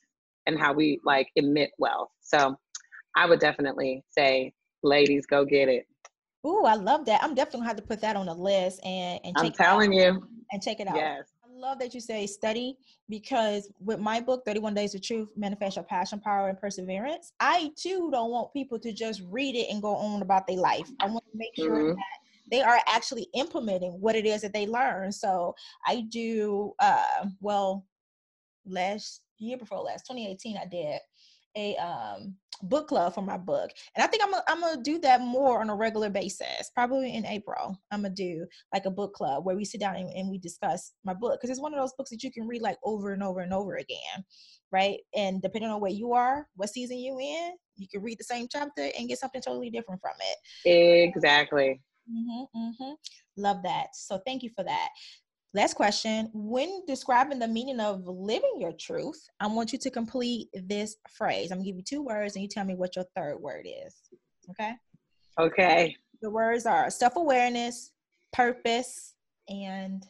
and how we like emit wealth. So I would definitely say, ladies, go get it. Ooh, I love that. I'm definitely gonna have to put that on the list and, and I'm telling you. And check it out. Yes. I love that you say study because with my book, 31 Days of Truth, Manifest Your Passion, Power, and Perseverance, I too don't want people to just read it and go on about their life. I want to make sure mm-hmm. that they are actually implementing what it is that they learn. So I do uh well last year before last, 2018, I did a um, book club for my book. And I think I'm gonna, I'm gonna do that more on a regular basis. Probably in April, I'm gonna do like a book club where we sit down and, and we discuss my book because it's one of those books that you can read like over and over and over again, right? And depending on where you are, what season you in, you can read the same chapter and get something totally different from it. Exactly. Mm-hmm, mm-hmm. Love that. So thank you for that. Last question. When describing the meaning of living your truth, I want you to complete this phrase. I'm gonna give you two words and you tell me what your third word is. Okay? Okay. The words are self awareness, purpose, and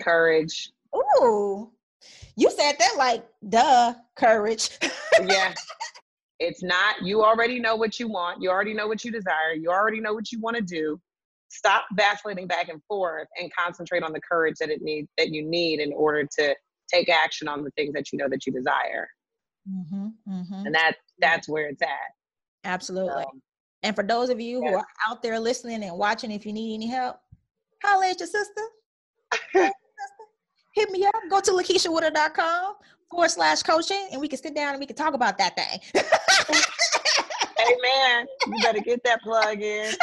courage. Ooh, you said that like duh, courage. yeah. It's not, you already know what you want. You already know what you desire. You already know what you want to do stop vacillating back and forth and concentrate on the courage that it need that you need in order to take action on the things that you know that you desire. Mm-hmm, mm-hmm. and that that's where it's at. Absolutely. So, and for those of you yeah. who are out there listening and watching if you need any help holler at your sister. Hit me up. Go to lakeishawoodard.com forward slash coaching and we can sit down and we can talk about that thing. Hey man you better get that plug in.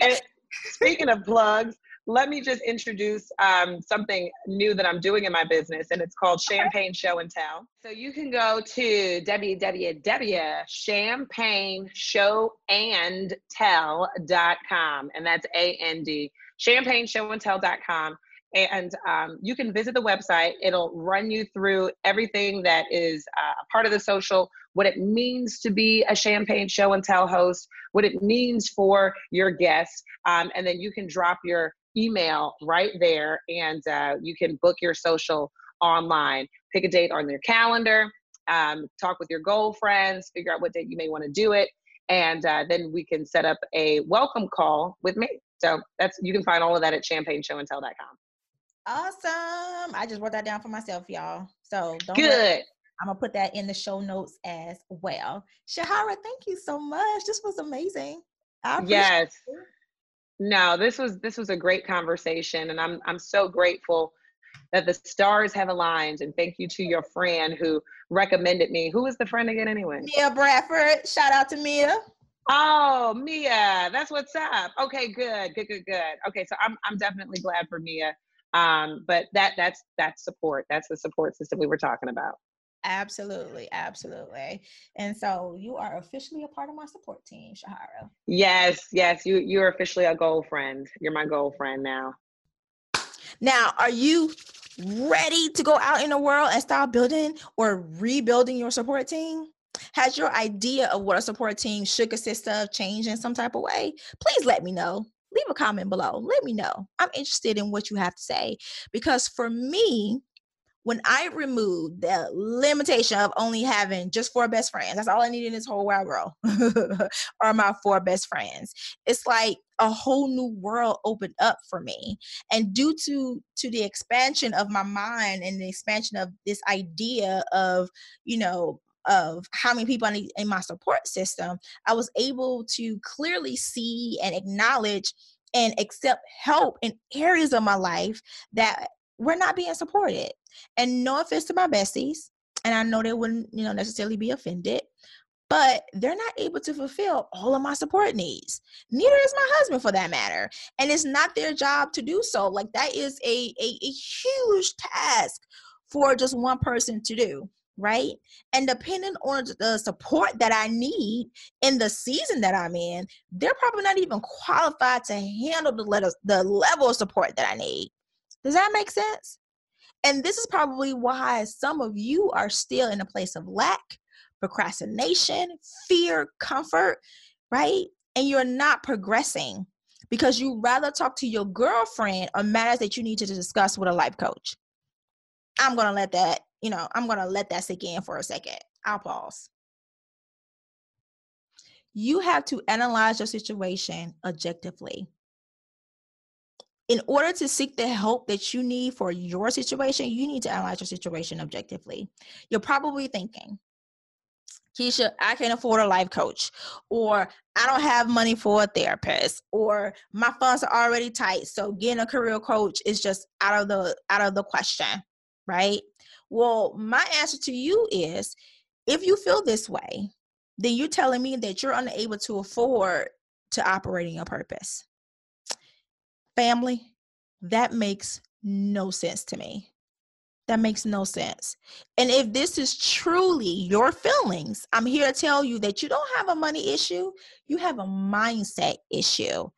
And, Speaking of plugs, let me just introduce um, something new that I'm doing in my business, and it's called Champagne Show and Tell. So you can go to www.champagneShowAndTell.com, and that's A N D, champagneShowAndTell.com. And um, you can visit the website. It'll run you through everything that is uh, a part of the social, what it means to be a champagne show and tell host, what it means for your guests, um, and then you can drop your email right there, and uh, you can book your social online. Pick a date on your calendar, um, talk with your goal friends, figure out what date you may want to do it, and uh, then we can set up a welcome call with me. So that's you can find all of that at champagneshowandtell.com. Awesome. I just wrote that down for myself, y'all. So don't good. I'm gonna put that in the show notes as well. Shahara, thank you so much. This was amazing. yes. It. No, this was this was a great conversation, and I'm I'm so grateful that the stars have aligned. And thank you to your friend who recommended me. Who is the friend again, anyway? Mia Bradford. Shout out to Mia. Oh, Mia, that's what's up. Okay, good, good, good, good. Okay, so I'm I'm definitely glad for Mia. Um, but that that's that's support. That's the support system we were talking about. Absolutely, absolutely. And so you are officially a part of my support team, Shahara. Yes, yes. You you're officially a goal friend. You're my goal friend now. Now, are you ready to go out in the world and start building or rebuilding your support team? Has your idea of what a support team should consist of changed in some type of way? Please let me know. Leave a comment below. Let me know. I'm interested in what you have to say because for me, when I removed the limitation of only having just four best friends, that's all I need in this whole wide world, are my four best friends. It's like a whole new world opened up for me. And due to to the expansion of my mind and the expansion of this idea of, you know, of how many people I need in my support system, I was able to clearly see and acknowledge and accept help in areas of my life that we're not being supported. And no offense to my besties, and I know they wouldn't, you know, necessarily be offended, but they're not able to fulfill all of my support needs. Neither is my husband for that matter. And it's not their job to do so. Like that is a, a, a huge task for just one person to do right? And depending on the support that I need in the season that I'm in, they're probably not even qualified to handle the letter, the level of support that I need. Does that make sense? And this is probably why some of you are still in a place of lack, procrastination, fear, comfort, right? And you're not progressing because you rather talk to your girlfriend on matters that you need to discuss with a life coach. I'm going to let that, you know, I'm going to let that sink in for a second. I'll pause. You have to analyze your situation objectively in order to seek the help that you need for your situation, you need to analyze your situation objectively. You're probably thinking, Keisha, I can't afford a life coach, or I don't have money for a therapist, or my funds are already tight, so getting a career coach is just out of the out of the question, right? Well, my answer to you is if you feel this way, then you're telling me that you're unable to afford to operate in your purpose. Family, that makes no sense to me. That makes no sense. And if this is truly your feelings, I'm here to tell you that you don't have a money issue, you have a mindset issue.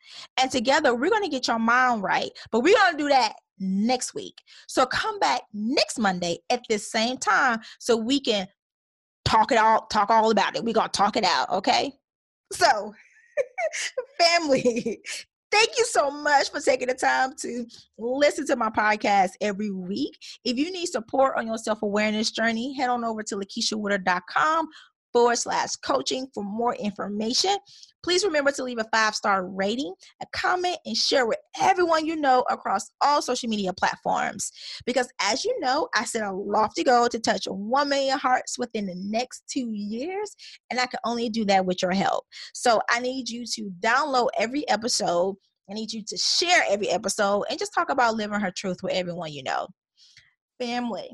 And together, we're going to get your mind right, but we're going to do that next week. So come back next Monday at the same time so we can talk it all talk all about it. We're going to talk it out, okay? So, family, Thank you so much for taking the time to listen to my podcast every week. If you need support on your self awareness journey, head on over to lakeishawoodard.com forward slash coaching for more information. Please remember to leave a five star rating, a comment, and share with everyone you know across all social media platforms. Because as you know, I set a lofty goal to touch 1 million hearts within the next two years, and I can only do that with your help. So I need you to download every episode. I need you to share every episode and just talk about living her truth with everyone you know. Family,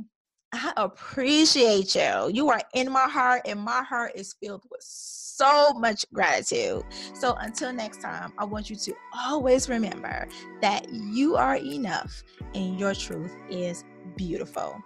I appreciate you. You are in my heart, and my heart is filled with so much gratitude. So until next time, I want you to always remember that you are enough and your truth is beautiful.